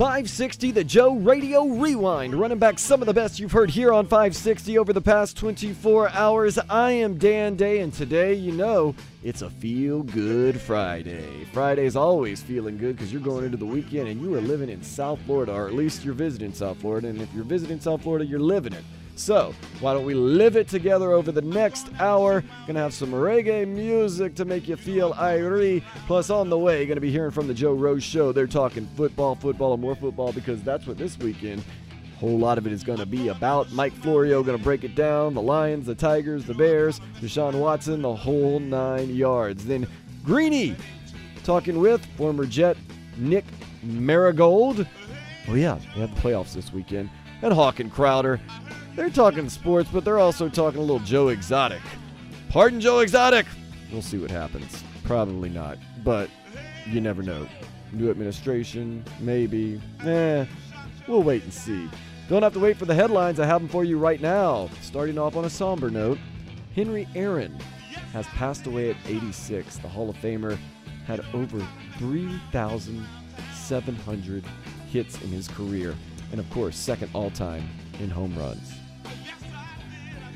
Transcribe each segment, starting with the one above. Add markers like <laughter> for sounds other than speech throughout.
560, the Joe Radio Rewind, running back some of the best you've heard here on 560 over the past 24 hours. I am Dan Day, and today, you know, it's a feel good Friday. Friday's always feeling good because you're going into the weekend and you are living in South Florida, or at least you're visiting South Florida. And if you're visiting South Florida, you're living it. So, why don't we live it together over the next hour? Gonna have some reggae music to make you feel irie. Plus, on the way, gonna be hearing from the Joe Rose Show. They're talking football, football, and more football because that's what this weekend a whole lot of it is going to be about. Mike Florio going to break it down. The Lions, the Tigers, the Bears, Deshaun Watson, the whole nine yards. Then Greeny talking with former Jet Nick Mangold. Oh yeah, they have the playoffs this weekend. And Hawk and Crowder. They're talking sports, but they're also talking a little Joe Exotic. Pardon Joe Exotic. We'll see what happens. Probably not, but you never know. New administration, maybe. Eh, we'll wait and see. Don't have to wait for the headlines. I have them for you right now. Starting off on a somber note, Henry Aaron has passed away at 86. The Hall of Famer had over 3,700 hits in his career, and of course, second all time in home runs.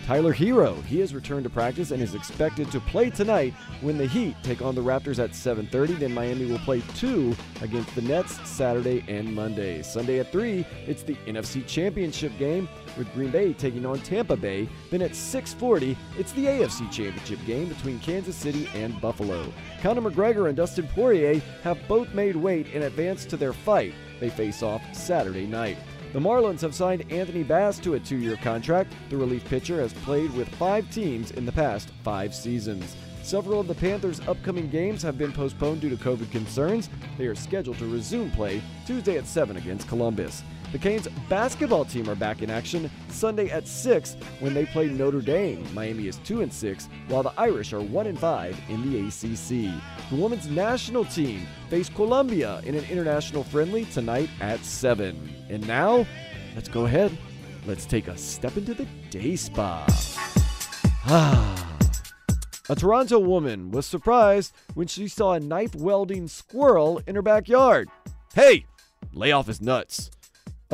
Tyler Herro, he has returned to practice and is expected to play tonight when the Heat take on the Raptors at 7:30. Then Miami will play 2 against the Nets Saturday and Monday. Sunday at 3, it's the NFC Championship game with Green Bay taking on Tampa Bay. Then at 6:40, it's the AFC Championship game between Kansas City and Buffalo. Conor McGregor and Dustin Poirier have both made weight and advanced to their fight. They face off Saturday night. The Marlins have signed Anthony Bass to a two year contract. The relief pitcher has played with five teams in the past five seasons. Several of the Panthers' upcoming games have been postponed due to COVID concerns. They are scheduled to resume play Tuesday at 7 against Columbus. The Canes basketball team are back in action Sunday at 6 when they play Notre Dame. Miami is 2 and 6, while the Irish are 1 and 5 in the ACC. The women's national team face Colombia in an international friendly tonight at 7. And now, let's go ahead. Let's take a step into the day spa. Ah. <sighs> A Toronto woman was surprised when she saw a knife welding squirrel in her backyard. Hey, lay off his nuts.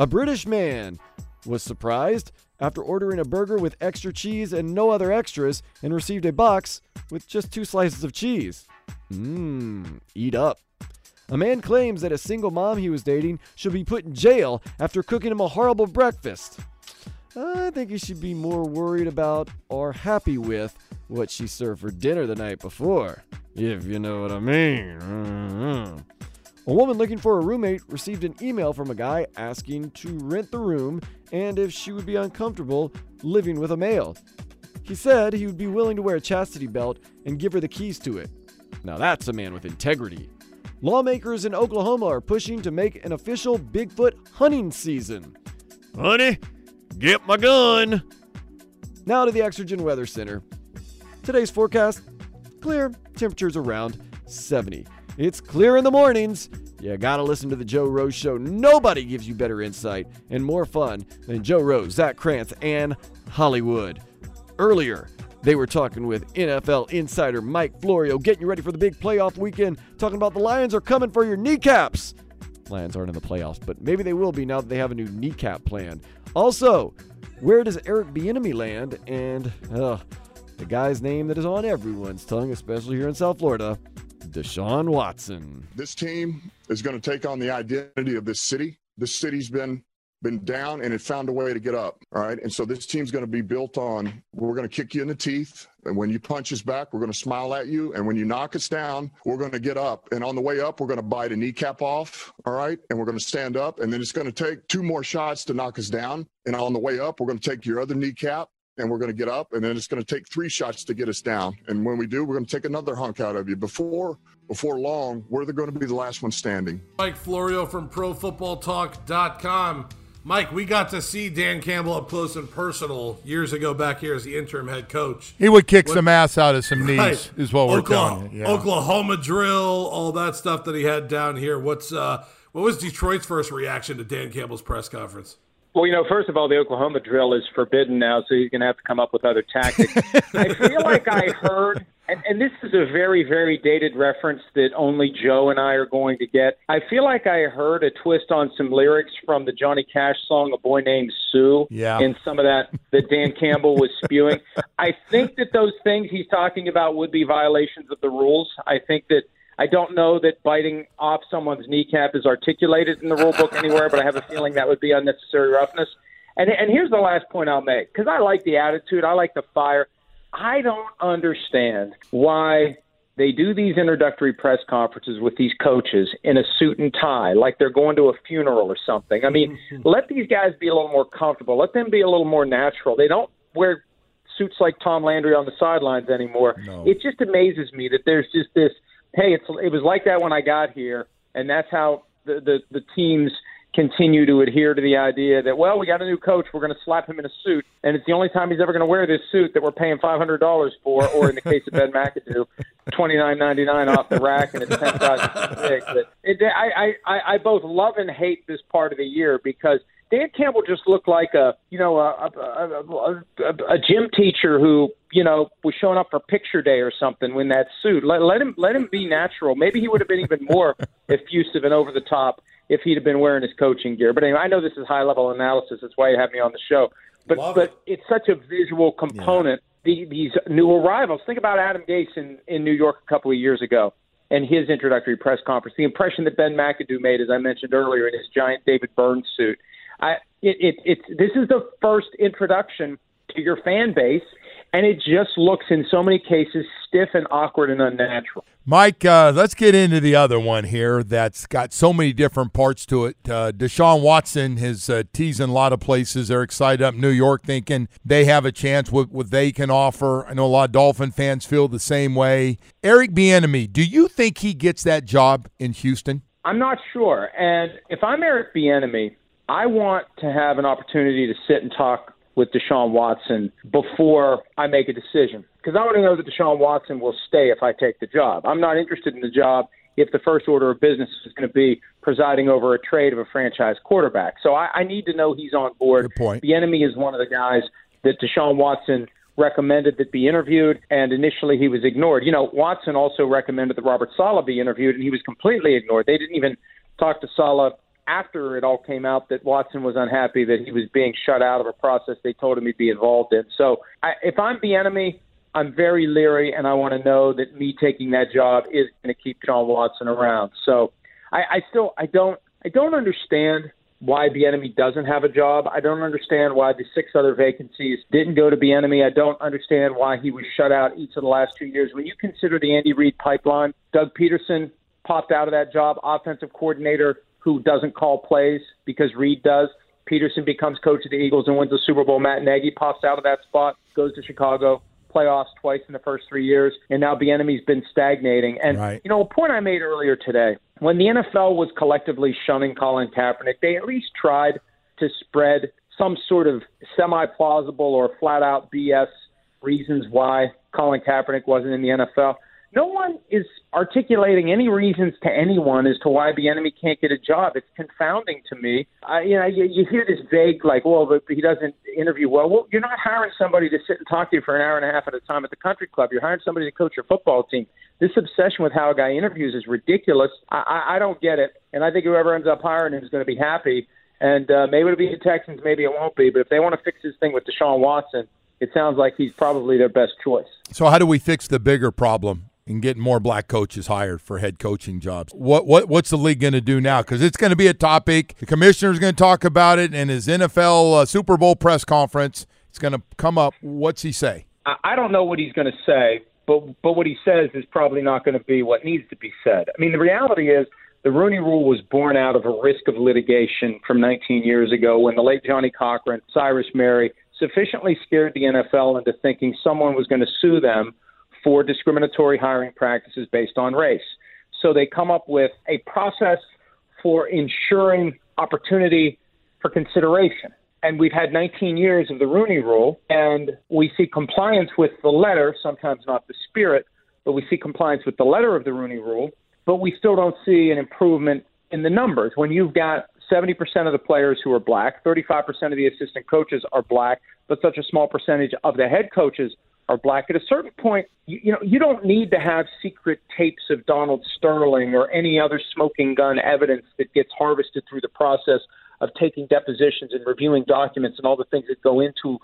A British man was surprised after ordering a burger with extra cheese and no other extras and received a box with just two slices of cheese. Mmm, eat up. A man claims that a single mom he was dating should be put in jail after cooking him a horrible breakfast. I think he should be more worried about or happy with what she served for dinner the night before, if you know what I mean. Mm-hmm. A woman looking for a roommate received an email from a guy asking to rent the room and if she would be uncomfortable living with a male. He said he would be willing to wear a chastity belt and give her the keys to it. Now that's a man with integrity. Lawmakers in Oklahoma are pushing to make an official Bigfoot hunting season. Honey, get my gun. Now to the Exergen Weather Center. Today's forecast clear, temperatures around 70. It's clear in the mornings. You gotta listen to the Joe Rose Show. Nobody gives you better insight and more fun than Joe Rose, Zach Krantz, and Hollywood. Earlier, they were talking with NFL insider Mike Florio, getting you ready for the big playoff weekend, talking about the Lions are coming for your kneecaps. Lions aren't in the playoffs, but maybe they will be now that they have a new kneecap plan. Also, where does Eric Bieniemy land? And uh, the guy's name that is on everyone's tongue, especially here in South Florida, Deshaun Watson. This team is going to take on the identity of this city. This city's been been down and it found a way to get up. All right. And so this team's going to be built on we're going to kick you in the teeth. And when you punch us back, we're going to smile at you. And when you knock us down, we're going to get up. And on the way up, we're going to bite a kneecap off. All right. And we're going to stand up. And then it's going to take two more shots to knock us down. And on the way up, we're going to take your other kneecap and we're going to get up and then it's going to take three shots to get us down. And when we do we're going to take another hunk out of you. Before before long we're going to be the last one standing. Mike florio from profootballtalk.com mike we got to see dan campbell up close and personal years ago back here as the interim head coach. He would kick what, some ass out of some knees right. is what we're oklahoma, telling you yeah. oklahoma drill all that stuff that he had down here. What's uh what was detroit's first reaction to dan campbell's press conference well, you know, first of all, the Oklahoma drill is forbidden now, so he's going to have to come up with other tactics. I feel like I heard, and, and this is a very, very dated reference that only Joe and I are going to get. I feel like I heard a twist on some lyrics from the Johnny Cash song "A Boy Named Sue" yeah. in some of that that Dan Campbell was spewing. I think that those things he's talking about would be violations of the rules. I think that I don't know that biting off someone's kneecap is articulated in the rule book anywhere, but I have a feeling that would be unnecessary roughness. And and here's the last point I'll make because I like the attitude, I like the fire. I don't understand why they do these introductory press conferences with these coaches in a suit and tie, like they're going to a funeral or something. I mean, mm-hmm. let these guys be a little more comfortable. Let them be a little more natural. They don't wear suits like Tom Landry on the sidelines anymore. No. It just amazes me that there's just this hey, it's it was like that when I got here, and that's how the the, the teams continue to adhere to the idea that well, we got a new coach, we're going to slap him in a suit, and it's the only time he's ever going to wear this suit that we're paying five hundred dollars for, or in the case of Ben <laughs> McAdoo, twenty nine ninety nine off the rack, and it's ten thousand six. I I I both love and hate this part of the year because Dan Campbell just looked like a you know a, a, a, a, gym teacher who you know was showing up for picture day or something in that suit. Let, let him let him be natural. Maybe he would have been even more <laughs> effusive and over the top if he'd have been wearing his coaching gear. But anyway, I know this is high level analysis. That's why you have me on the show. But Love but it. it's such a visual component. Yeah. The, these new arrivals. Think about Adam Gase in, in New York a couple of years ago and his introductory press conference. The impression that Ben McAdoo made, as I mentioned earlier, in his giant David Byrne's suit. I, it, it, it's this is the first introduction to your fan base, and it just looks in so many cases stiff and awkward and unnatural. Mike, uh, let's get into the other one here that's got so many different parts to it. Uh, Deshaun Watson is uh, teasing a lot of places. They're excited up in New York, thinking they have a chance with what they can offer. I know a lot of Dolphin fans feel the same way. Eric Bieniemy, do you think he gets that job in Houston? I'm not sure. And if I'm Eric Bieniemy, I want to have an opportunity to sit and talk with Deshaun Watson before I make a decision. Because I want to know that Deshaun Watson will stay if I take the job. I'm not interested in the job if the first order of business is going to be presiding over a trade of a franchise quarterback. So I, I need to know he's on board. Good point. Bieniemy is one of the guys that Deshaun Watson recommended that be interviewed, and initially he was ignored. You know, Watson also recommended that Robert Saleh be interviewed, and he was completely ignored. They didn't even talk to Saleh after it all came out that Watson was unhappy that he was being shut out of a process they told him he'd be involved in. So I, if I'm Bieniemy, I'm very leery, and I want to know that me taking that job is going to keep Deshaun Watson around. So I, I still I don't I don't understand why Bieniemy doesn't have a job. I don't understand why the six other vacancies didn't go to Bieniemy. I don't understand why he was shut out each of the last two years. When you consider the Andy Reid pipeline, Doug Pederson popped out of that job, offensive coordinator who doesn't call plays because Reid does. Pederson becomes coach of the Eagles and wins the Super Bowl. Matt Nagy pops out of that spot, goes to Chicago, playoffs twice in the first three years, and now Bieniemy's been stagnating. And right. you know, a point I made earlier today, when the NFL was collectively shunning Colin Kaepernick, they at least tried to spread some sort of semi-plausible or flat-out BS reasons why Colin Kaepernick wasn't in the NFL no one is articulating any reasons to anyone as to why Bieniemy can't get a job. It's confounding to me. I, you know, you, you hear this vague like, well, but he doesn't interview well. Well, you're not hiring somebody to sit and talk to you for an hour and a half at a time at the country club. You're hiring somebody to coach your football team. This obsession with how a guy interviews is ridiculous. I, I, I don't get it, and I think whoever ends up hiring him is going to be happy. And uh, maybe it'll be the Texans, maybe it won't be. But if they want to fix this thing with Deshaun Watson, it sounds like he's probably their best choice. So, how do we fix the bigger problem in getting more black coaches hired for head coaching jobs? What what what's the league going to do now? Because it's going to be a topic. The commissioner's going to talk about it in his NFL uh, Super Bowl press conference. It's going to come up. What's he say? I don't know what he's going to say, but but what he says is probably not going to be what needs to be said. I mean, the reality is the Rooney Rule was born out of a risk of litigation from 19 years ago when the late Johnnie Cochran, Cyrus Mehri, sufficiently scared the NFL into thinking someone was going to sue them for discriminatory hiring practices based on race. So they come up with a process for ensuring opportunity for consideration. And we've had 19 years of the Rooney Rule, and we see compliance with the letter, sometimes not the spirit, but we see compliance with the letter of the Rooney Rule, but we still don't see an improvement in the numbers. When you've got 70% of the players who are black, 35% of the assistant coaches are black, but such a small percentage of the head coaches are black. At a certain point, you, you know, you don't need to have secret tapes of Donald Sterling or any other smoking gun evidence that gets harvested through the process of taking depositions and reviewing documents and all the things that go into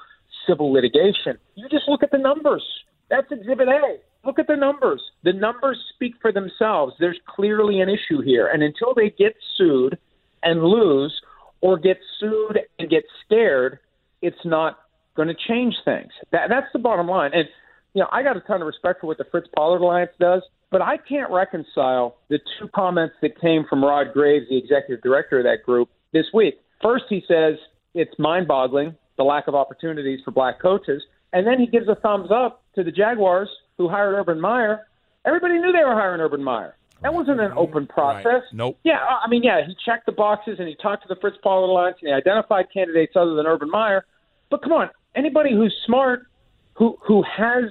civil litigation. You just look at the numbers. That's Exhibit A. Look at the numbers. The numbers speak for themselves. There's clearly an issue here. And until they get sued and lose or get sued and get scared, it's not going to change things. That, that's the bottom line. And, you know, I got a ton of respect for what the Fritz Pollard Alliance does, but I can't reconcile the two comments that came from Rod Graves, the executive director of that group, this week. First, he says it's mind boggling, the lack of opportunities for black coaches. And then he gives a thumbs up to the Jaguars who hired Urban Meyer. Everybody knew they were hiring Urban Meyer. That wasn't an open process. Right. Nope. Yeah, I mean, yeah, he checked the boxes and he talked to the Fritz Pollard Alliance and he identified candidates other than Urban Meyer. But come on, anybody who's smart, who who has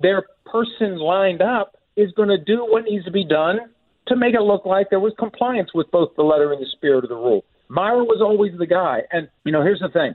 their person lined up, is going to do what needs to be done to make it look like there was compliance with both the letter and the spirit of the rule. Meyer was always the guy. And, you know, here's the thing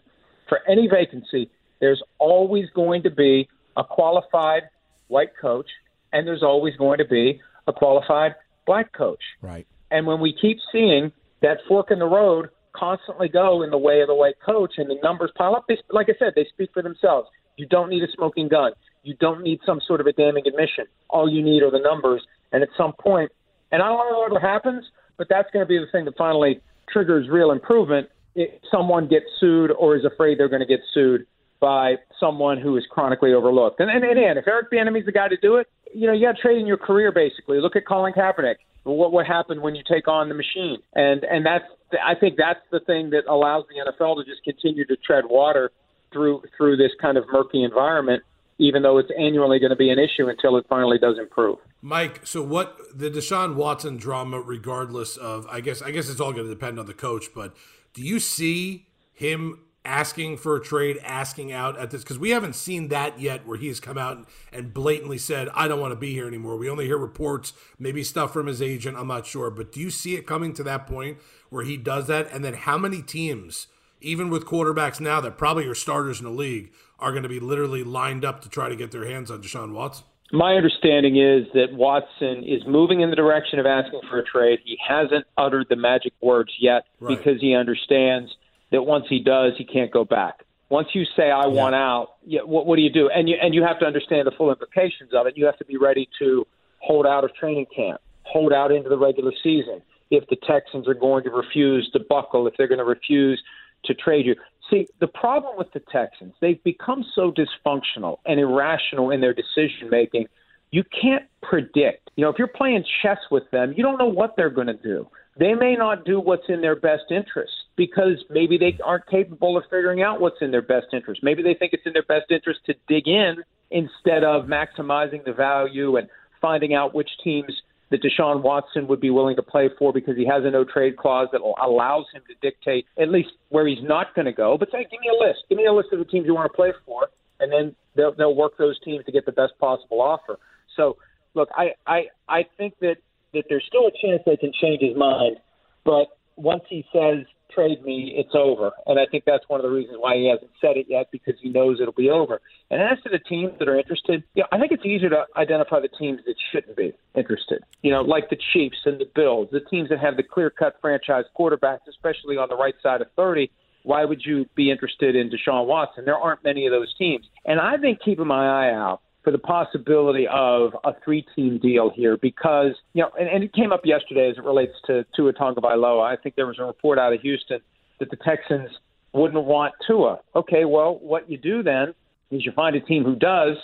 for any vacancy, there's always going to be a qualified white coach, and there's always going to be a qualified black coach. Right. And when we keep seeing that fork in the road constantly go in the way of the white coach and the numbers pile up, they, like I said, they speak for themselves. You don't need a smoking gun. You don't need some sort of a damning admission. All you need are the numbers. And at some point, and I don't know what happens, but that's going to be the thing that finally triggers real improvement if someone gets sued or is afraid they're going to get sued by someone who is chronically overlooked. And, and, and if Eric Bieniemy's the guy to do it, you know, you got to trade in your career basically. Look at Colin Kaepernick. What what happened when you take on the machine? And and that's I think that's the thing that allows the NFL to just continue to tread water through through this kind of murky environment even though it's annually going to be an issue until it finally does improve. Mike, so what the Deshaun Watson drama, regardless of, I guess, I guess it's all going to depend on the coach. But do you see him asking for a trade, asking out at this? Because we haven't seen that yet, where he's come out and blatantly said, "I don't want to be here anymore." We only hear reports, maybe stuff from his agent. I'm not sure, but do you see it coming to that point where he does that? And then how many teams? even with quarterbacks now that probably are starters in the league, are going to be literally lined up to try to get their hands on Deshaun Watson? My understanding is that Watson is moving in the direction of asking for a trade. He hasn't uttered the magic words yet right. because he understands that once he does, he can't go back. Once you say I yeah. want out, yeah, what, what do you do? And you and you have to understand the full implications of it. You have to be ready to hold out of training camp, hold out into the regular season. If the Texans are going to refuse to buckle, if they're going to refuse to trade you. See, the problem with the Texans, they've become so dysfunctional and irrational in their decision making. You can't predict. You know, if you're playing chess with them, you don't know what they're going to do. They may not do what's in their best interest because maybe they aren't capable of figuring out what's in their best interest. Maybe they think it's in their best interest to dig in instead of maximizing the value and finding out which teams that Deshaun Watson would be willing to play for because he has a no trade clause that allows him to dictate at least where he's not going to go. But say, give me a list. Give me a list of the teams you want to play for, and then they'll, they'll work those teams to get the best possible offer. So, look, I, I, I think that, that there's still a chance they can change his mind, but once he says trade me, it's over. And I think that's one of the reasons why he hasn't said it yet because he knows it'll be over. And as to the teams that are interested, yeah, I think it's easier to identify the teams that shouldn't be interested. you know, like the Chiefs and the Bills, the teams that have the clear cut franchise quarterbacks, especially on the right side of 30, why would you be interested in Deshaun Watson? There aren't many of those teams. And I've been keeping my eye out for the possibility of a three team deal here because, you know, and, and it came up yesterday as it relates to Tua Tagovailoa. I think there was a report out of Houston that the Texans wouldn't want Tua. Okay, well, what you do then is you find a team who does.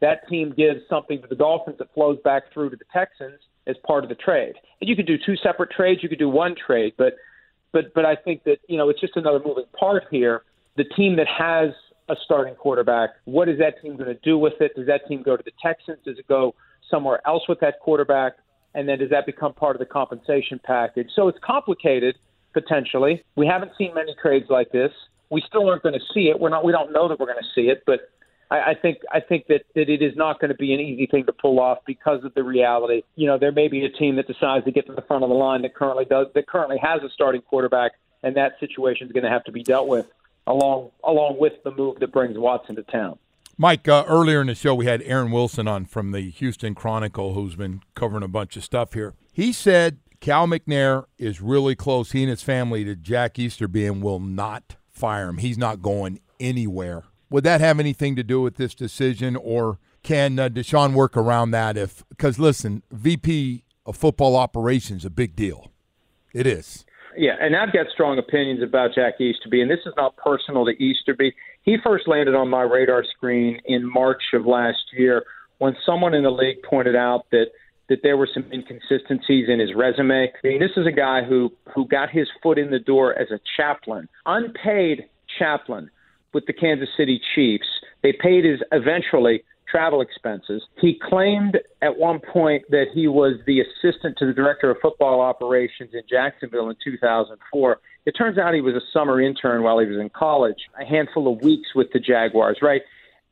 That team gives something to the Dolphins that flows back through to the Texans as part of the trade. And you could do two separate trades, you could do one trade, but but but I think that you know it's just another moving part here. The team that has a starting quarterback, what is that team going to do with it? Does that team go to the Texans? Does it go somewhere else with that quarterback? And then does that become part of the compensation package? So it's complicated potentially. We haven't seen many trades like this. We still aren't going to see it. We're not. We don't know that we're going to see it, but I, I think I think that, that it is not going to be an easy thing to pull off because of the reality. You know, there may be a team that decides to get to the front of the line that currently does that currently has a starting quarterback, and that situation is going to have to be dealt with along along with the move that brings Watson to town. Mike, uh, earlier in the show, we had Aaron Wilson on from the Houston Chronicle, who's been covering a bunch of stuff here. He said Cal McNair is really close, he and his family, to Jack Easterby and will not fire him. He's not going anywhere would that have anything to do with this decision, or can uh, Deshaun work around that? If because listen, VP of football operations a big deal. It is. Yeah, and I've got strong opinions about Jack Easterby, and this is not personal to Easterby. He first landed on my radar screen in March of last year when someone in the league pointed out that that there were some inconsistencies in his resume. I mean, this is a guy who who got his foot in the door as a chaplain, unpaid chaplain with the Kansas City Chiefs. They paid his eventually travel expenses. He claimed at one point that he was the assistant to the director of football operations in Jacksonville in 2004. It turns out he was a summer intern while he was in college, a handful of weeks with the Jaguars, right?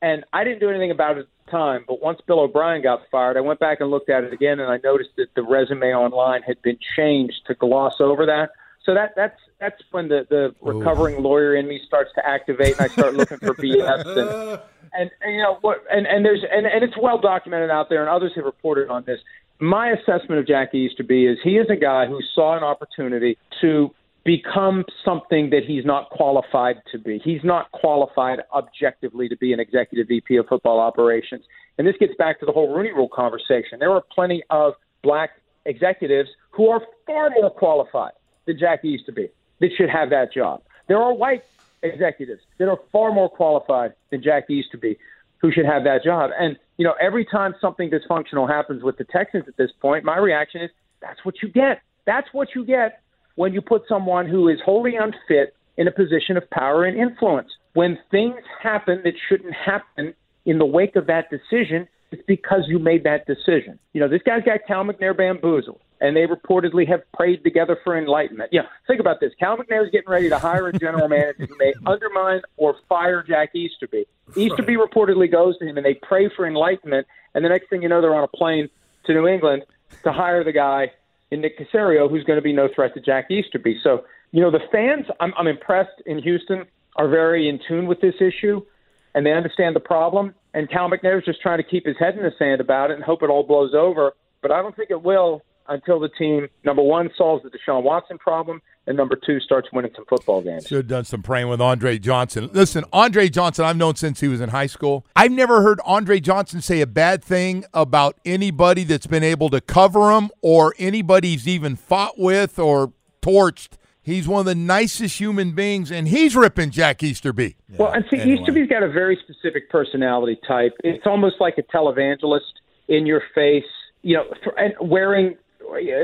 And I didn't do anything about it at the time, but once Bill O'Brien got fired, I went back and looked at it again, and I noticed that the resume online had been changed to gloss over that. So that that's that's when the the recovering Ooh. lawyer in me starts to activate, and I start looking for <laughs> BS. And, and, and you know what? And and there's and, and it's well documented out there, and others have reported on this. My assessment of Jack Easterby is he is a guy who saw an opportunity to become something that he's not qualified to be. He's not qualified objectively to be an executive VP of football operations. And this gets back to the whole Rooney Rule conversation. There are plenty of black executives who are far more qualified than Jack Easterby that should have that job. There are white executives that are far more qualified than Jack Easterby who should have that job. And, you know, every time something dysfunctional happens with the Texans at this point, my reaction is that's what you get. That's what you get when you put someone who is wholly unfit in a position of power and influence. When things happen that shouldn't happen in the wake of that decision, it's because you made that decision. You know, this guy's got Cal McNair bamboozled and they reportedly have prayed together for enlightenment. Yeah, think about this. Cal McNair is getting ready to hire a general manager who may <laughs> undermine or fire Jack Easterby. Easterby right. reportedly goes to him, and they pray for enlightenment. And the next thing you know, they're on a plane to New England to hire the guy in Nick Caserio, who's going to be no threat to Jack Easterby. So, you know, the fans, I'm, I'm impressed in Houston, are very in tune with this issue, and they understand the problem. And Cal McNair is just trying to keep his head in the sand about it and hope it all blows over. But I don't think it will until the team number one solves the Deshaun Watson problem, and number two starts winning some football games. Should have done some praying with Andre Johnson. Listen, Andre Johnson, I've known since he was in high school. I've never heard Andre Johnson say a bad thing about anybody that's been able to cover him or anybody he's even fought with or torched. He's one of the nicest human beings, and he's ripping Jack Easterby. Yeah, well, and see, anyway. Easterby's got a very specific personality type. It's almost like a televangelist in your face, you know, and wearing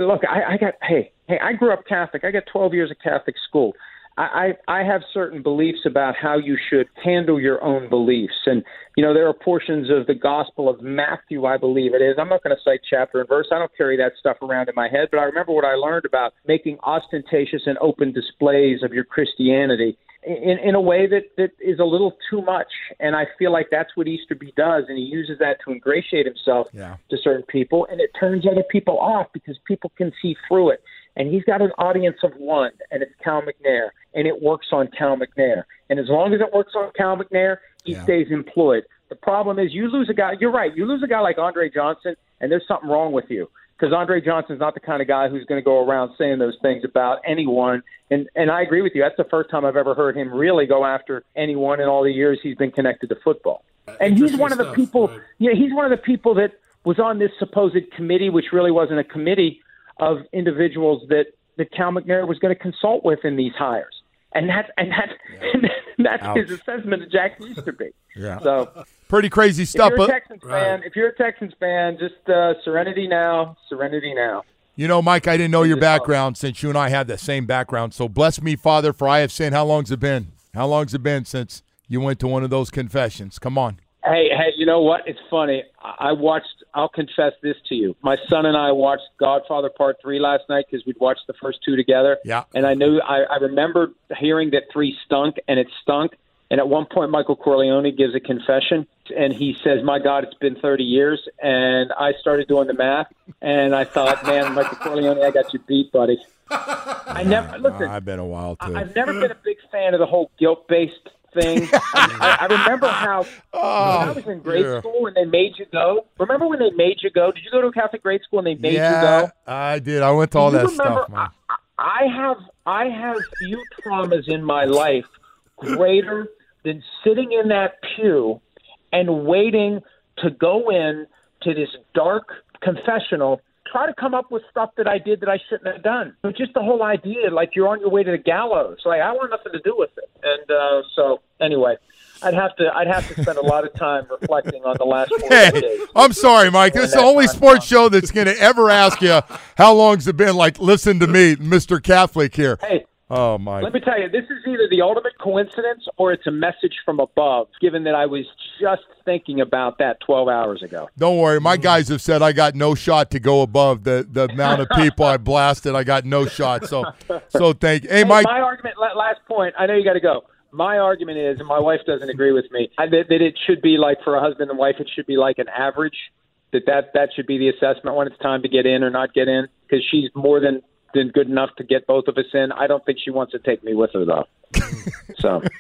look, I, I got hey, hey, I grew up Catholic. I got 12 years of Catholic school. I, I have certain beliefs about how you should handle your own beliefs. And, you know, there are portions of the Gospel of Matthew, I believe it is. I'm not going to cite chapter and verse. I don't carry that stuff around in my head, but I remember what I learned about making ostentatious and open displays of your Christianity in, in a way that, that is a little too much. And I feel like that's what Easterby does. And he uses that to ingratiate himself yeah. to certain people. And it turns other people off because people can see through it. And he's got an audience of one, and it's Cal McNair. And it works on Cal McNair. And as long as it works on Cal McNair, he yeah. stays employed. The problem is you lose a guy, you're right, you lose a guy like Andre Johnson, and there's something wrong with you because Andre Johnson's not the kind of guy who's going to go around saying those things about anyone. And and I agree with you. That's the first time I've ever heard him really go after anyone in all the years he's been connected to football. And he's one of the stuff, people. right. Yeah, he's one of the people that was on this supposed committee, which really wasn't a committee of individuals that that Cal McNair was going to consult with in these hires. And that's and that's and <laughs> that's his assessment of Jack Easterby. Yeah. So Pretty crazy stuff. if stuff. you're a But Texans fan, if you're a Texans fan, just uh, serenity now, serenity now. you know, Mike, I didn't know your background since you and I have the same background. So bless me, Father, for I have sinned. How long's it been? How long's it been since you went to one of those confessions? Come on. Hey, hey, you know what? It's funny. I I watched. I'll confess this to you. My son and I watched Godfather Part Three last night because we'd watched the first two together. Yeah. And I knew. I, I remembered hearing that three stunk, and it stunk. And at one point, Michael Corleone gives a confession, and he says, "My God, it's been 30 years." And I started doing the math, and I thought, "Man, Michael Corleone, I got you beat, buddy." <laughs> I never oh, listen. I've been a while too. I've never been a big fan of the whole guilt-based thing. I, I remember how <laughs> oh, when I was in grade yeah. school when they made you go. Remember when they made you go? Did you go to a Catholic grade school and they made you yeah, go? I did. I went to all Do that remember, stuff, man. I, I have I have few traumas in my life greater than sitting in that pew and waiting to go in to this dark confessional, try to come up with stuff that I did that I shouldn't have done. But just the whole idea, like you're on your way to the gallows. Like I want nothing to do with it. And uh, so anyway, I'd have to I'd have to spend a lot of time reflecting on the last four Hey, days. I'm sorry, Mike. This is the only sports show that's going to ever ask you how long's it been. Like, listen to me, Mr. Catholic here. Hey, Oh, my! Let me tell you, this is either the ultimate coincidence or it's a message from above, given that I was just thinking about that 12 hours ago. Don't worry. My guys have said I got no shot to go above the, the amount of people I blasted. I got no shot. So, so thank you. Hey, Hey, Mike. my argument, last point, I know you got to go. My argument is, and my wife doesn't agree with me, I- that, that it should be like for a husband and wife, it should be like an average. That that that should be the assessment when it's time to get in or not get in, because she's more than than good enough to get both of us in. I don't think she wants to take me with her though. so <laughs>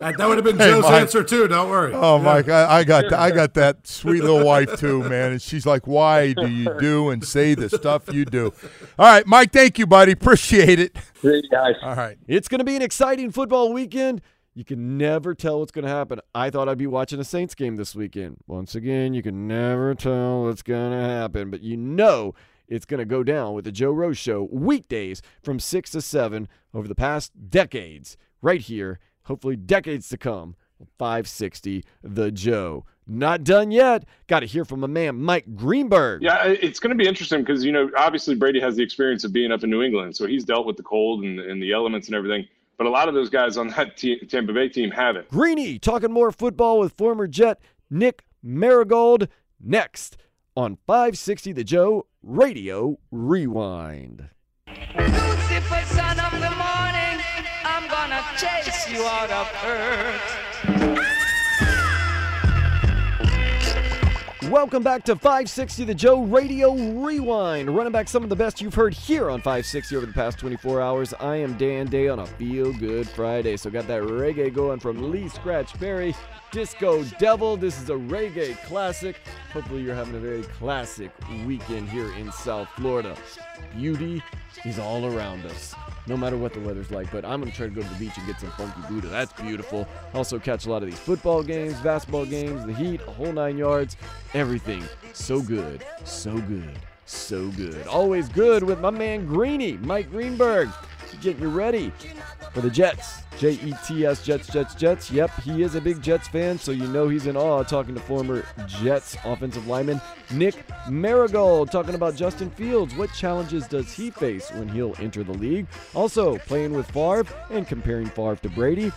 That, that would have been Hey, Joe's Mike. answer too. Don't worry. Oh, Mike, I, I got I <laughs> got that sweet little wife too, man. And she's like, "Why do you do and say the stuff you do?" All right, Mike. Thank you, buddy. Appreciate it. see you guys. All right. It's going to be an exciting football weekend. You can never tell what's going to happen. I thought I'd be watching a Saints game this weekend. Once again, you can never tell what's going to happen, but you know it's going to go down with the Joe Rose Show weekdays from 6 to 7 over the past decades, right here, hopefully decades to come. 560 The Joe. Not done yet. Got to hear from my man, Mike Greenberg. Yeah, it's going to be interesting because you know obviously Brady has the experience of being up in New England, so he's dealt with the cold and, and the elements and everything. But a lot of those guys on that te- Tampa Bay team haven't. Greeny talking more football with former Jet Nick Mangold next on 560 The Joe Radio Rewind. Lucifer, son of the morning, I'm gonna chase you out of earth. Welcome back to 560 The Joe Radio Rewind. Running back some of the best you've heard here on 560 over the past 24 hours. I am Dan Day on a Feel Good Friday. So got that reggae going from Lee Scratch Perry, Disco Devil. This is a reggae classic. Hopefully you're having a very classic weekend here in South Florida. Beauty is all around us. No matter what the weather's like, but I'm gonna try to go to the beach and get some funky Buddha. That's beautiful. Also catch a lot of these football games, basketball games, the heat, a whole nine yards. Everything so good, so good, so good. Always good with my man Greeny, Mike Greenberg. Getting you ready for the Jets. J E T S, Jets, Jets, Jets. Yep, he is a big Jets fan, so you know he's in awe talking to former Jets offensive lineman Nick Mangold, talking about Justin Fields. What challenges does he face when he'll enter the league? Also, playing with Favre and comparing Favre to Brady.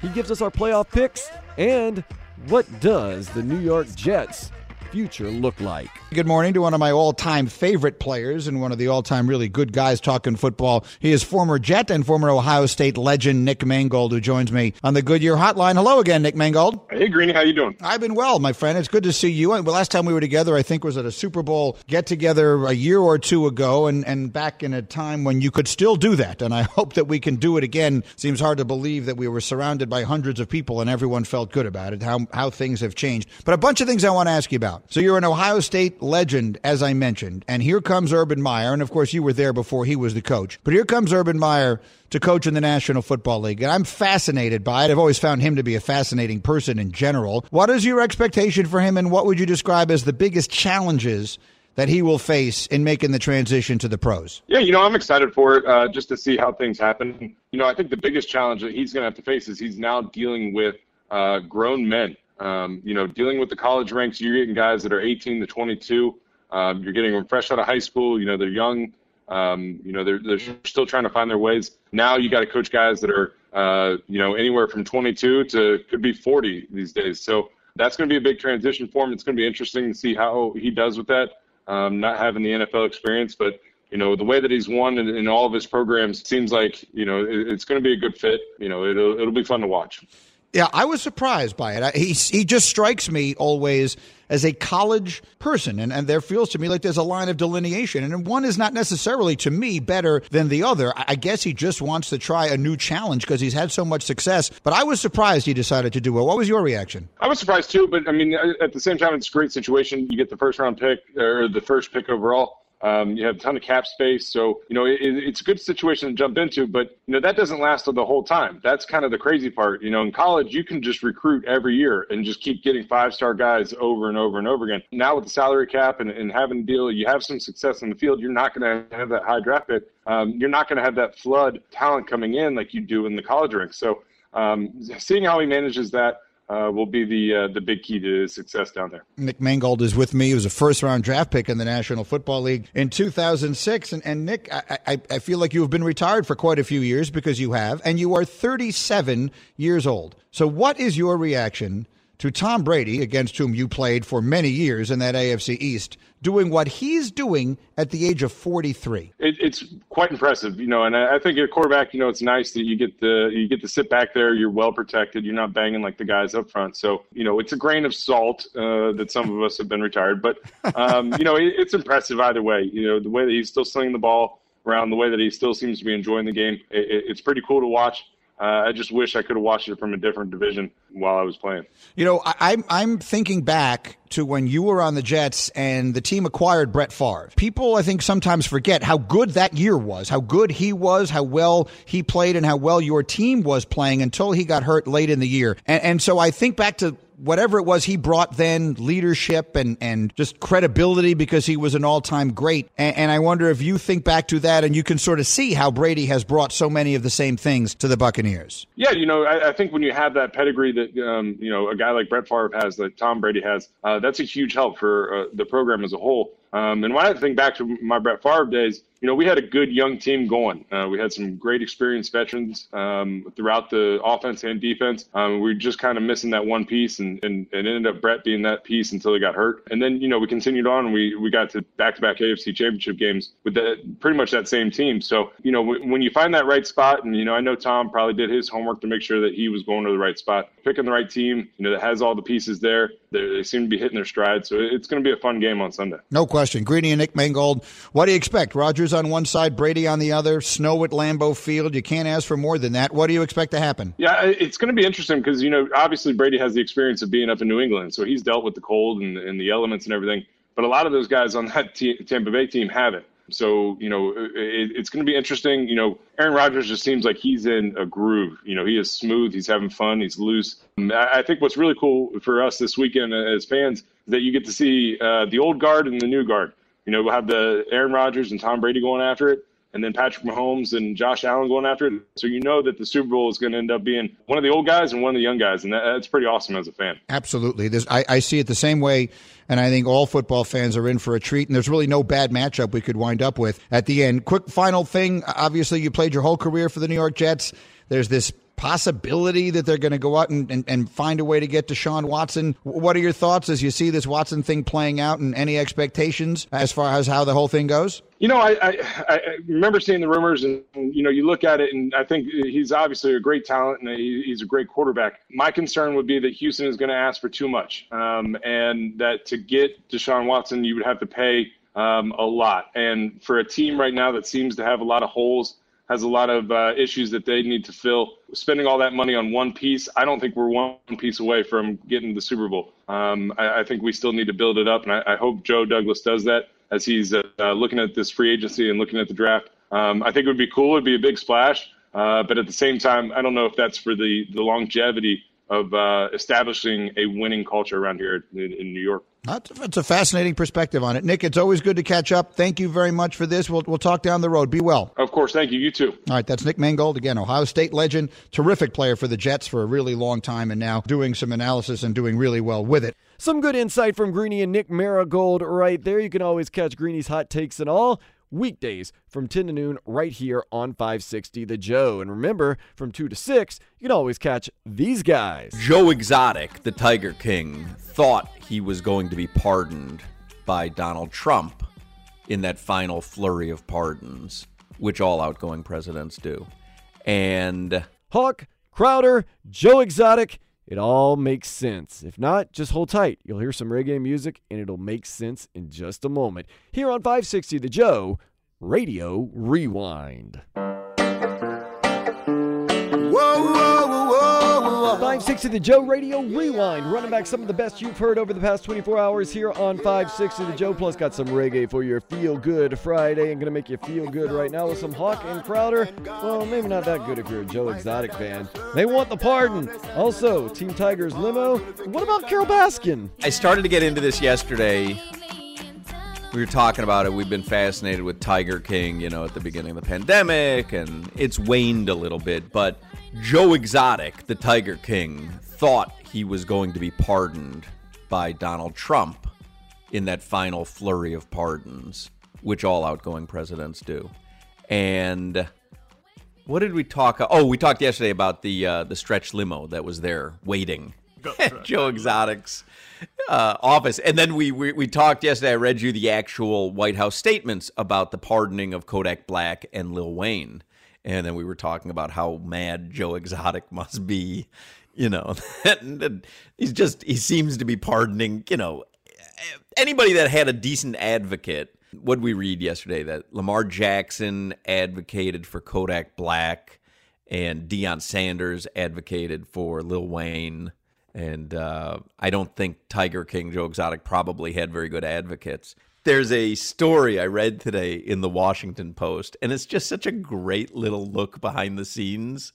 He gives us our playoff picks and what does the New York Jets future look like? Good morning to one of my all time favorite players and one of the all time really good guys talking football. He is former Jet and former Ohio State legend Nick Mangold, who joins me on the Goodyear Hotline. Hello again, Nick Mangold. Hey, Greeny, how you doing? I've been well, my friend. It's good to see you. And the last time we were together, I think, was at a Super Bowl get together a year or two ago, and, and back in a time when you could still do that. And I <laughs> hope that we can do it again. Seems hard to believe that we were surrounded by hundreds of people and everyone felt good about it, how, how things have changed. But a bunch of things I want to ask you about. So you're an Ohio State legend, as I mentioned, and here comes Urban Meyer, and of course you were there before he was the coach. But here comes Urban Meyer to coach in the National Football League, and I'm fascinated by it. I've always found him to be a fascinating person in general. What is your expectation for him, and what would you describe as the biggest challenges? that he will face in making the transition to the pros? Yeah, you know, I'm excited for it uh, just to see how things happen. You know, I think the biggest challenge that he's going to have to face is he's now dealing with uh, grown men. Um, you know, dealing with the college ranks, you're getting guys that are 18 to 22. Um, you're getting them fresh out of high school. You know, they're young. Um, you know, they're, they're still trying to find their ways. Now you got to coach guys that are, uh, you know, anywhere from 22 to could be 40 these days. So that's going to be a big transition for him. It's going to be interesting to see how he does with that um, not having the NFL experience, but you know the way that he's won in, in all of his programs seems like you know it, it's going to be a good fit. You know, it'll it'll be fun to watch. Yeah, I was surprised by it. He he just strikes me always as a college person, and, and there feels to me like there's a line of delineation, and one is not necessarily to me better than the other. I guess he just wants to try a new challenge because he's had so much success. But I was surprised he decided to do it. What was your reaction? I was surprised too, but I mean, at the same time, it's a great situation. You get the first round pick or the first pick overall. Um, you have a ton of cap space, so you know it, it's a good situation to jump into. But you know that doesn't last the whole time. That's kind of the crazy part. You know, in college you can just recruit every year and just keep getting five star guys over and over and over again. Now with the salary cap and, and having a deal, you have some success in the field. You're not going to have that high draft pick. Um, you're not going to have that flood talent coming in like you do in the college ranks. So um, seeing how he manages that uh, will be the uh, the big key to success down there. Nick Mangold is with me. He was a first round draft pick in the National Football League in 2006. And, and Nick, I, I, I feel like you have been retired for quite a few years because you have, and you are 37 years old. So, what is your reaction to Tom Brady, against whom you played for many years in that AFC East, doing what he's doing at the age of 43. It, it's quite impressive, you know. And I, I think at quarterback, you know, it's nice that you get the you get to sit back there. You're well protected. You're not banging like the guys up front. So you know, it's a grain of salt uh, that some of us have been retired, but um, you know, it, it's impressive either way. You know, the way that he's still slinging the ball around, the way that he still seems to be enjoying the game. It, it's pretty cool to watch. Uh, I just wish I could have watched it from a different division while I was playing. You know, I, am I'm thinking back to when you were on the Jets and the team acquired Brett Favre. People, I think, sometimes forget how good that year was, how good he was, how well he played, and how well your team was playing until he got hurt late in the year. And, and so I think back to whatever it was he brought then, leadership and, and just credibility because he was an all time great. And, and, I wonder if you think back to that and you can sort of see how Brady has brought so many of the same things to the Buccaneers. Yeah, you know, I, I think when you have that pedigree that, um, you know, a guy like Brett Favre has, that Tom Brady has, uh, that's a huge help for uh, the program as a whole. Um, and when I think back to my Brett Favre days, you know, we had a good young team going. Uh, we had some great experienced veterans um, throughout the offense and defense. Um, we were just kind of missing that one piece, and, and, and ended up Brett being that piece until he got hurt. And then, you know, we continued on, and we, we got to back to back AFC championship games with that pretty much that same team. So, you know, w- when you find that right spot, and, you know, I know Tom probably did his homework to make sure that he was going to the right spot, picking the right team, you know, that has all the pieces there. They, they seem to be hitting their stride. So it's going to be a fun game on Sunday. No question. Greeny and Nick Mangold. What do you expect? On one side, Brady on the other, snow at Lambeau Field. You can't ask for more than that. What do you expect to happen? Yeah, it's going to be interesting because, you know, obviously Brady has the experience of being up in New England. So he's dealt with the cold and, and the elements and everything. But a lot of those guys on that t- Tampa Bay team haven't. So, you know, it, it's going to be interesting. You know, Aaron Rodgers just seems like he's in a groove. You know, he is smooth, he's having fun, he's loose. I think what's really cool for us this weekend as fans is that you get to see uh, the old guard and the new guard. You know, we'll have the Aaron Rodgers and Tom Brady going after it, and then Patrick Mahomes and Josh Allen going after it. So you know that the Super Bowl is going to end up being one of the old guys and one of the young guys, and that, that's pretty awesome as a fan. Absolutely, I, I see it the same way, and I think all football fans are in for a treat. And there's really no bad matchup we could wind up with at the end. Quick final thing: obviously, you played your whole career for the New York Jets. There's this possibility that they're going to go out and, and, and, find a way to get Deshaun Watson. What are your thoughts as you see this Watson thing playing out and any expectations as far as how the whole thing goes? You know, I, I, I remember seeing the rumors, and, you know, you look at it, and I think he's obviously a great talent and he's a great quarterback. My concern would be that Houston is going to ask for too much, um, and that to get Deshaun Watson, you would have to pay um, a lot. And for a team right now that seems to have a lot of holes, has a lot of uh, issues that they need to fill. Spending all that money on one piece, I don't think we're one piece away from getting the Super Bowl. Um, I, I, think we still need to build it up, and I, I hope Joe Douglas does that as he's uh, looking at this free agency and looking at the draft. Um, I think it would be cool. It'd be a big splash, uh, but at the same time, I don't know if that's for the the longevity of uh, establishing a winning culture around here in, in New York. That's a fascinating perspective on it. Nick, it's always good to catch up. Thank you very much for this. We'll, we'll talk down the road. Be well. Of course. Thank you. You too. All right. That's Nick Mangold, again, Ohio State legend, terrific player for the Jets for a really long time, and now doing some analysis and doing really well with it. Some good insight from Greeny and Nick Mangold right there. You can always catch Greeny's hot takes and all weekdays from 10 to noon right here on 560 The Joe. And remember, from 2 to 6, you can always catch these guys. Joe Exotic, the Tiger King, thought he was going to be pardoned by Donald Trump in that final flurry of pardons, which all outgoing presidents do. And Hawk, Crowder, Joe Exotic, it all makes sense. If not, just hold tight. You'll hear some reggae music and it'll make sense in just a moment. Here on 560 The Joe, Radio Rewind. 560 The Joe Radio Rewind, running back some of the best you've heard over the past 24 hours here on 560 The Joe. Plus, got some reggae for your feel good Friday and gonna make you feel good right now with some Hawk and Crowder. Well, maybe not that good if you're a Joe Exotic fan. They want the pardon. Also, Team Tigers limo. What about Carole Baskin? I started to get into this yesterday we were talking about it. We've been fascinated with Tiger King, you know, at the beginning of the pandemic, and it's waned a little bit. But Joe Exotic, the Tiger King, thought he was going to be pardoned by Donald Trump in that final flurry of pardons, which all outgoing presidents do. And what did we talk? Oh, we talked yesterday about the uh, the stretch limo that was there waiting. <laughs> Joe Exotic's uh, office. And then we, we we talked yesterday. I read you the actual White House statements about the pardoning of Kodak Black and Lil Wayne, and then we were talking about how mad Joe Exotic <laughs> must be. You know, <laughs> he's just he seems to be pardoning. You know, anybody that had a decent advocate. What we read yesterday? That Lamar Jackson advocated for Kodak Black, and Deion Sanders advocated for Lil Wayne and uh, I don't think Tiger King Joe Exotic probably had very good advocates. There's a story I read today in the Washington Post, and it's just such a great little look behind the scenes.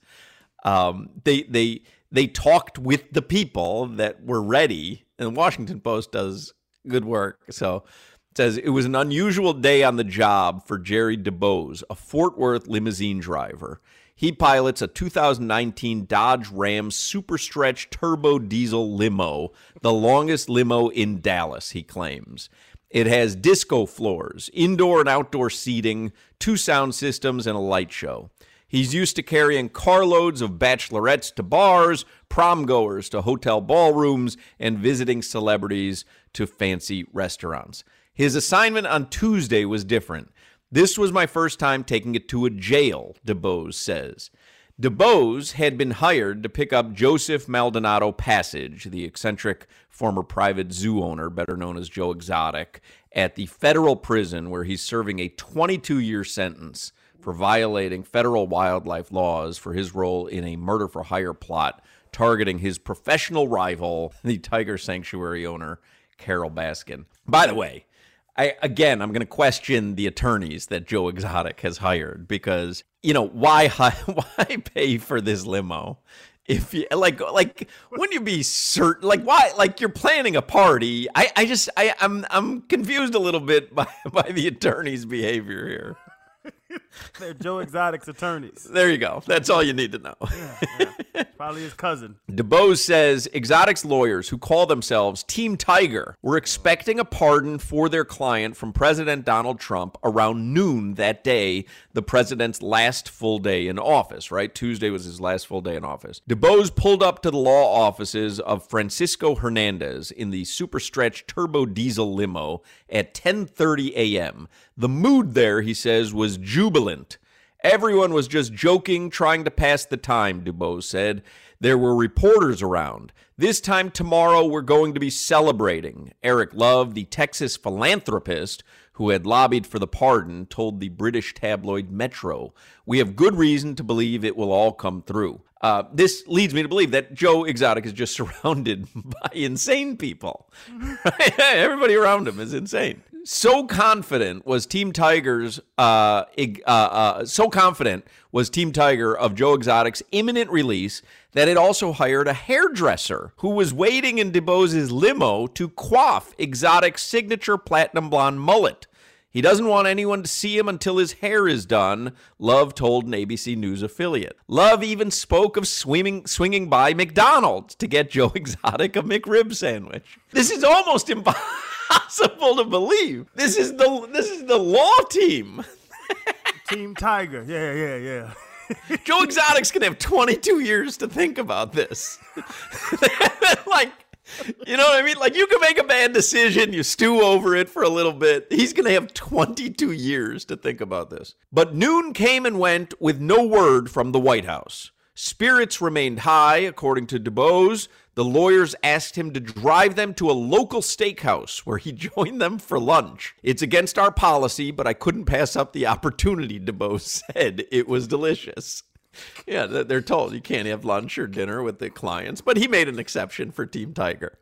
Um, they they they talked with the people that were ready, and the Washington Post does good work. So it says it was an unusual day on the job for Jerry DuBose, a Fort Worth limousine driver. He pilots a 2019 Dodge Ram Super Stretch Turbo Diesel limo, the longest limo in Dallas, he claims. It has disco floors, indoor and outdoor seating, two sound systems, and a light show. He's used to carrying carloads of bachelorettes to bars, prom goers to hotel ballrooms, and visiting celebrities to fancy restaurants. His assignment on Tuesday was different. This was my first time taking it to a jail, DuBose says. DuBose had been hired to pick up Joseph Maldonado Passage, the eccentric former private zoo owner, better known as Joe Exotic, at the federal prison where he's serving a 22 year sentence for violating federal wildlife laws for his role in a murder for hire plot targeting his professional rival, <laughs> the tiger sanctuary owner, Carole Baskin. By the way, I again, I'm going to question the attorneys that Joe Exotic has hired because you know why <laughs> why pay for this limo if you like like wouldn't you be certain like why like you're planning a party? I I just I I'm I'm confused a little bit <laughs> by by the attorney's behavior here. <laughs> They're Joe Exotic's attorneys. There you go. That's all you need to know. Yeah, yeah. Probably his cousin. DuBose says Exotic's lawyers, who call themselves Team Tiger, were expecting a pardon for their client from President Donald Trump around noon that day, the president's last full day in office, right? Tuesday was his last full day in office. DuBose pulled up to the law offices of Francisco Hernandez in the super stretch turbo diesel limo at 10:30 a.m. The mood there, he says, was jubilant Everyone was just joking, trying to pass the time, DuBose said. There were reporters around. This time tomorrow, we're going to be celebrating. Eric Love, the Texas philanthropist who had lobbied for the pardon, told the British tabloid Metro. We have good reason to believe it will all come through. Uh, this leads me to believe that Joe Exotic is just <laughs> surrounded by insane people. <laughs> Everybody around him is insane. So confident was Team Tigers, uh, uh, uh, so confident was Team Tiger of Joe Exotic's imminent release that it also hired a hairdresser who was waiting in DuBose's limo to coif Exotic's signature platinum blonde mullet. He doesn't want anyone to see him until his hair is done, Love told an ABC News affiliate. Love even spoke of swimming, swinging by McDonald's to get Joe <laughs> Exotic a McRib sandwich. This is almost <laughs> impossible to believe. This is the this is the law team. <laughs> Team Tiger. Yeah, yeah, yeah. Joe Exotic's gonna have 22 years to think about this. like, <laughs> you know what I mean? Like, you can make a bad decision, you stew over it for a little bit. He's gonna have 22 years to think about this. But noon came and went with no word from the White House. Spirits remained high, according to DuBose. The lawyers asked him to drive them to a local steakhouse where he <laughs> joined them for lunch. It's against our policy, but I couldn't pass up the opportunity, DuBose said. It was delicious. Yeah, they're told you can't have lunch or dinner with the clients, but he made an exception for Team Tiger.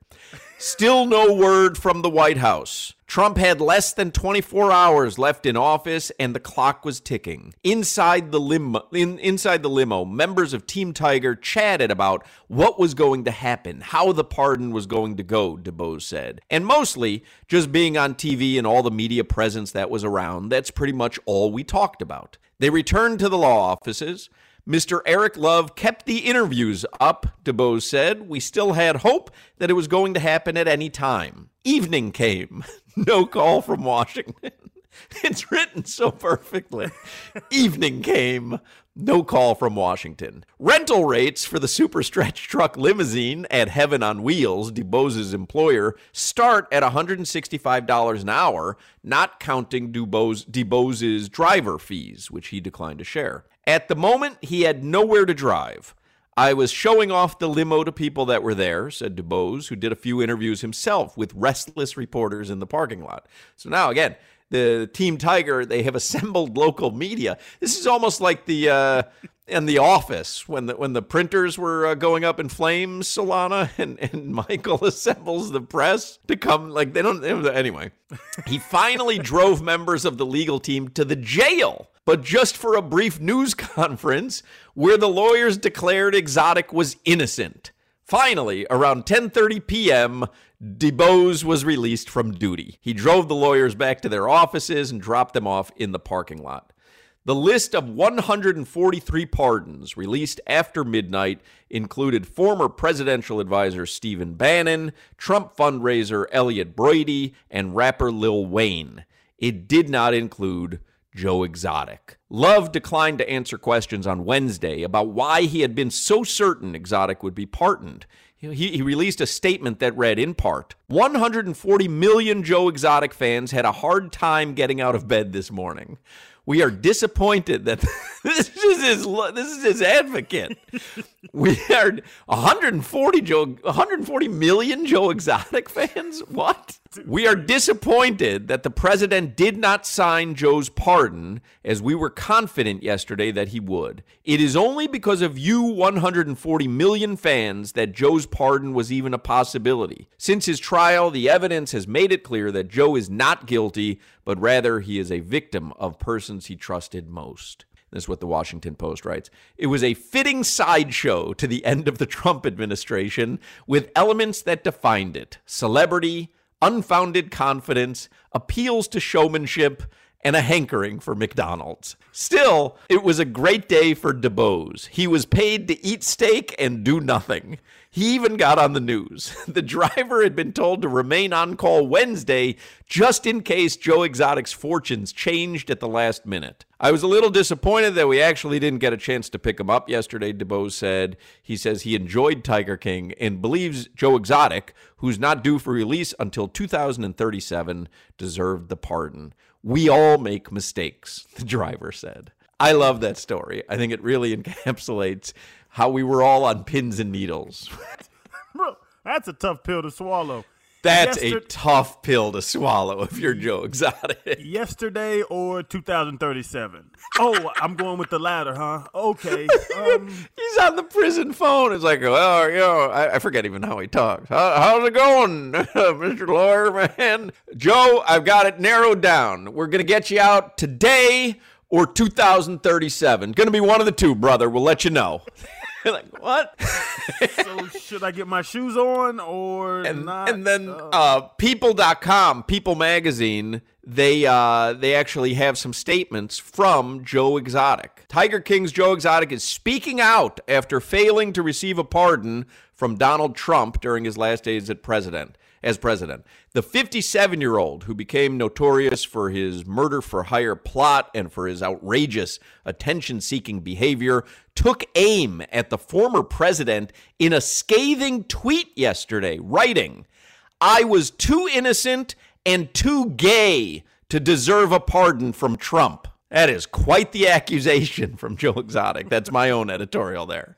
Still no word from the White House. Trump had less than 24 hours left in office and the clock was ticking. Inside the limo, in, inside the limo, members of Team Tiger chatted about what was going to happen, how the pardon was going to go, DuBose said. And mostly just being on TV and all the media presence that was around, that's pretty much all we talked about. They returned to the law offices. Mr. Eric Love kept the interviews up, DuBose said. We still had hope that it was going to happen at any time. Evening came. <laughs> No call from Washington. <laughs> It's written so perfectly. <laughs> Evening came. No call from Washington. Rental rates for the super stretch truck limousine at Heaven on Wheels, DuBose's employer, start at $165 an hour, not counting DuBose, DuBose's driver fees, which he declined to share. At the moment, he had nowhere to drive. I was showing off the limo to people that were there, said DuBose, who did a few interviews himself with restless reporters in the parking lot. So now, again, the Team Tiger, they have <laughs> assembled local media. This is almost like the uh, the office when the when the printers were uh, going up in flames, Solana, <laughs> and, and Michael <laughs> assembles the press to come. Like they don't anyway. He finally drove members of the legal team to the jail, but just for a brief news <laughs> conference where the lawyers declared Exotic was innocent. Finally, around 10:30 p.m., DuBose was released from duty. He drove the lawyers back to their offices and dropped them off in the parking lot. The list of 143 pardons released after midnight included former presidential advisor Stephen Bannon, Trump fundraiser Elliot Brody, and rapper Lil Wayne. It did not include Joe Exotic. Love declined to answer questions on Wednesday about why he had been so certain Exotic would be pardoned. He, he, released a statement that read, in part, 140 million Joe Exotic fans had a hard time getting out of bed this morning. We are disappointed that <laughs> this is his this is his advocate. we are 140 Joe 140 million Joe Exotic fans. What? We are disappointed that the president did not sign Joe's pardon as we were confident yesterday that he would. It is only because of you 140 million fans that Joe's pardon was even a possibility. Since his trial, the evidence has made it clear that Joe is not guilty, but rather he is a victim of persons he trusted most. This is what the Washington Post writes. It was a fitting sideshow to the end of the Trump administration with elements that defined it celebrity, unfounded confidence, appeals to showmanship, and a hankering for McDonald's. Still, it was a great day for DuBose. He was paid to eat steak and do nothing. He even got on the news. <laughs> The driver had been told to remain on call Wednesday just in case Joe Exotic's fortunes changed at the last minute. I was a little disappointed that we actually didn't get a chance to pick him up yesterday, DuBose said. He says he enjoyed Tiger King and believes Joe Exotic, who's not due for release until 2037, deserved the pardon. We all make mistakes, <laughs> the driver said. I love that story. I think it really <laughs> encapsulates how we were all on pins and needles. <laughs> Bro, that's a tough pill to swallow. That's a tough pill to swallow if you're Joe Exotic. yesterday or 2037. Oh, I'm going with the latter, huh? Okay. <laughs> Um, He's on the prison phone. It's like, well, you know, I, I forget even how he talks. How, how's it going, <laughs> Mr. Lawyer, man? Joe, I've got it narrowed down. We're going to get you out today or 2037. Going to be one of the two, brother. We'll let you know. <laughs> <laughs> like, what? <laughs> so should I get my shoes on or and, not? and then uh, people.com people magazine they uh, they actually have some statements from joe exotic tiger king's joe exotic is speaking out after failing to receive a pardon from donald trump during his last days as president as president the 57 year old who became notorious for his murder for hire plot and for his outrageous attention seeking behavior took aim at the former president in a scathing tweet yesterday, writing, I was too innocent and too gay to deserve a pardon from Trump. That is quite the accusation from Joe Exotic. That's my own editorial there.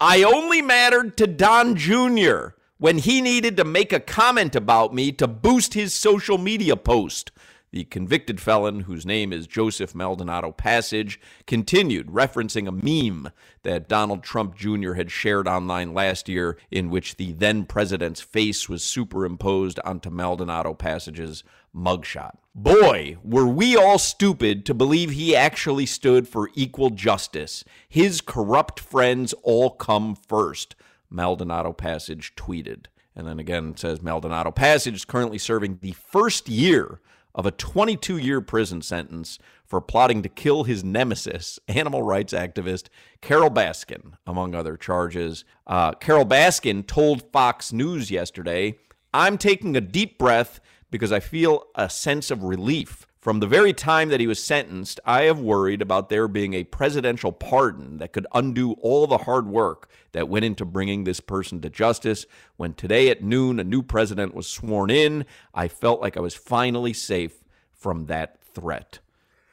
I only mattered to Don Jr. when he needed to make a comment about me to boost his social media post. The convicted felon, whose name is Joseph Maldonado Passage, continued referencing a meme that Donald Trump Jr. had shared online last year, in which the then president's face was superimposed onto Maldonado Passage's mugshot. Boy, were we all stupid to believe he actually stood for equal justice. His corrupt friends all come first, Maldonado Passage tweeted. And then again, it says Maldonado Passage is currently serving the first year of a 22 year prison sentence for plotting to kill his nemesis, animal rights activist Carole Baskin, among other charges. Uh, Carole Baskin told Fox News yesterday I'm taking a deep breath because I feel a sense of relief. From the very time that he was sentenced, I have worried about there being a presidential pardon that could undo all the hard work that went into bringing this person to justice. When today at noon a new president was sworn in, I felt like I was finally safe from that threat.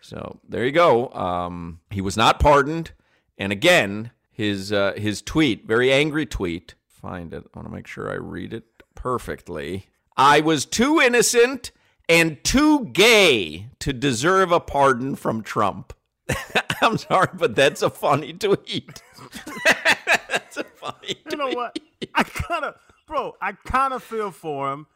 So there you go. Um, he was not pardoned, and again, his uh, his tweet, very angry tweet. Find it. I want to make sure I read it perfectly. I was too innocent and too gay to deserve a pardon from Trump. <laughs> I'm sorry, but that's a funny tweet. <laughs> that's a funny you know what? <laughs> I kind of, bro, I kind of feel for him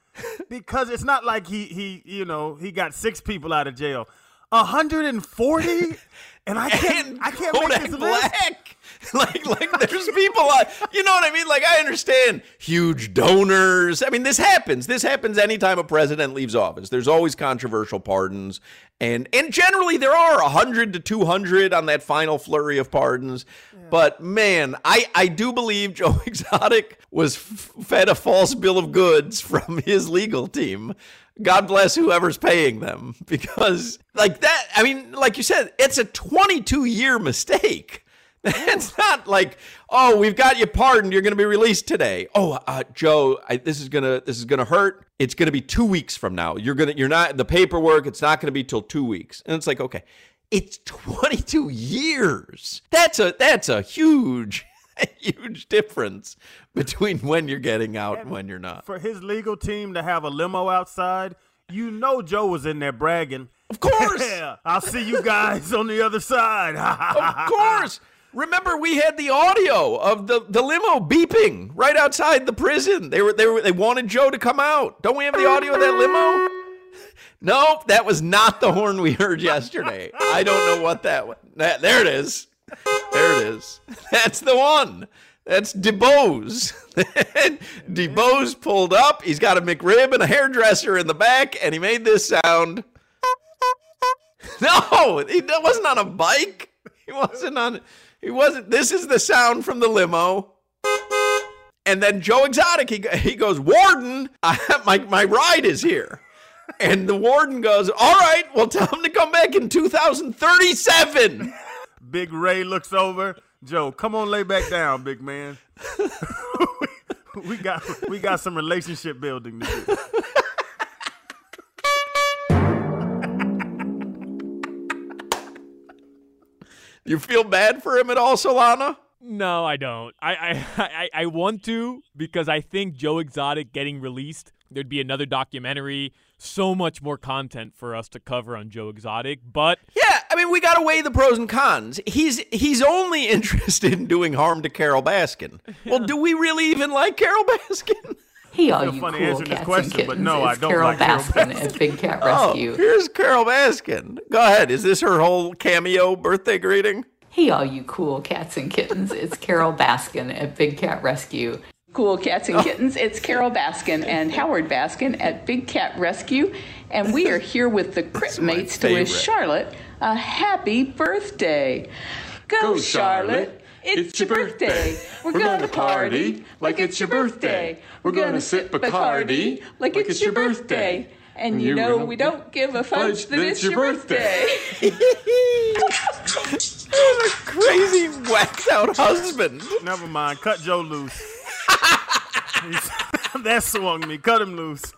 because it's not like he he you know he got six people out of jail. 140 <laughs> and I can't I can't Kodak make this list. Black. <laughs> like like there's people uh, you know what I mean? Like I understand huge donors. I mean this happens. This happens anytime a president leaves office. There's always controversial pardons. And and generally there are 100 to 200 on that final flurry of pardons. But man I I do believe Joe <laughs> Exotic was fed a false bill of goods from his legal team God bless whoever's paying them <laughs> because like that I mean like you said it's a 22 year mistake <laughs> it's not like, oh, we've got you pardoned. You're going to be released today. Oh, uh, Joe, I, this is gonna this is gonna hurt. It's going to be two weeks from now. You're gonna you're not the paperwork. It's not going to be till two weeks. And it's like, okay, it's 22 years. That's a that's a huge <laughs> huge difference between when you're getting out and when you're not. For his legal team to have a limo outside, you know Joe was in there bragging. Of course. <laughs> yeah, I'll see you guys on the other side. <laughs> of course. Remember, we had the audio of the, the limo beeping right outside the prison. They were they were they wanted Joe to come out. Don't we have the audio of that limo? Nope, that was not the horn we heard yesterday. I don't know what that was. That, there it is. There it is. <laughs> That's the one. That's DuBose. <laughs> DuBose pulled up. He's got a McRib and a hairdresser in the back, and he made this sound. <laughs> No, he wasn't on a bike. He wasn't on. He wasn't. This is the sound from the limo. And then Joe Exotic, he, he goes, Warden, I, my, my ride is here. And the warden goes, All right, well, tell him to come back in 2037. Big Ray looks over. Joe, come on, lay back down, big man. <laughs> we got we got some relationship building to do. <laughs> You feel bad for him at all, Solana? No, I don't. I, I, <laughs> I, I want to because I think Joe Exotic getting released, there'd be another documentary, so much more content for us to cover on Joe Exotic. But yeah, I mean, we got to weigh the pros and cons. He's he's only <laughs> interested in doing harm to Carole Baskin. Well, do we really even like Carole Baskin? He all you funny cool answering this cats question, and kittens. but no, I it's don't Carol like Carole Baskin at Big Cat oh, Rescue. Oh, here's Carole Baskin. Go ahead. Is this her whole cameo birthday greeting? Hey, all you cool cats and kittens. It's Carole Baskin at Big Cat Rescue. Cool cats and kittens. It's Carole Baskin and Howard Baskin at Big Cat Rescue. And we are here with the Crit Mates to wish. Charlotte a happy birthday. Go, Go, Charlotte. Charlotte. It's, your birthday. We're, We're gonna, gonna party party like it's your birthday. We're gonna sip Bacardi like it's your birthday. And you know we don't give a fudge that it's your birthday. What <laughs> a crazy whacked out husband. Never mind. Cut Joe loose. <laughs> <laughs> That swung me. Cut him loose.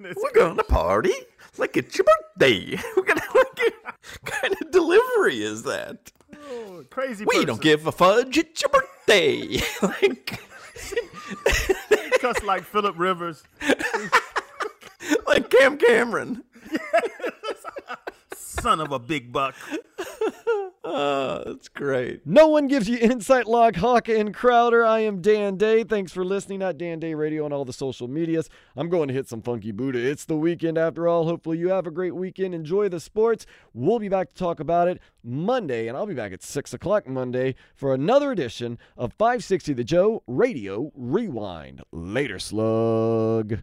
We're gonna party like it's your birthday. <laughs> We're gonna like <laughs> it. kind of delivery is that? Oh, crazy. We person. don't give a fudge. It's your birthday. <laughs> like, cuss like Philip Rivers. like Cam Cameron. Son of a big buck. Oh, that's great. No one gives you insight like Hawk and Crowder. I am Dan Day. Thanks for listening at Dan Day Radio on all the social medias. I'm going to hit some funky Buddha. It's the weekend after all. Hopefully you have a great weekend. Enjoy the sports. We'll be back to talk about it Monday, and I'll be back at 6 o'clock Monday for another edition of 560 The Joe Radio Rewind. Later, slug.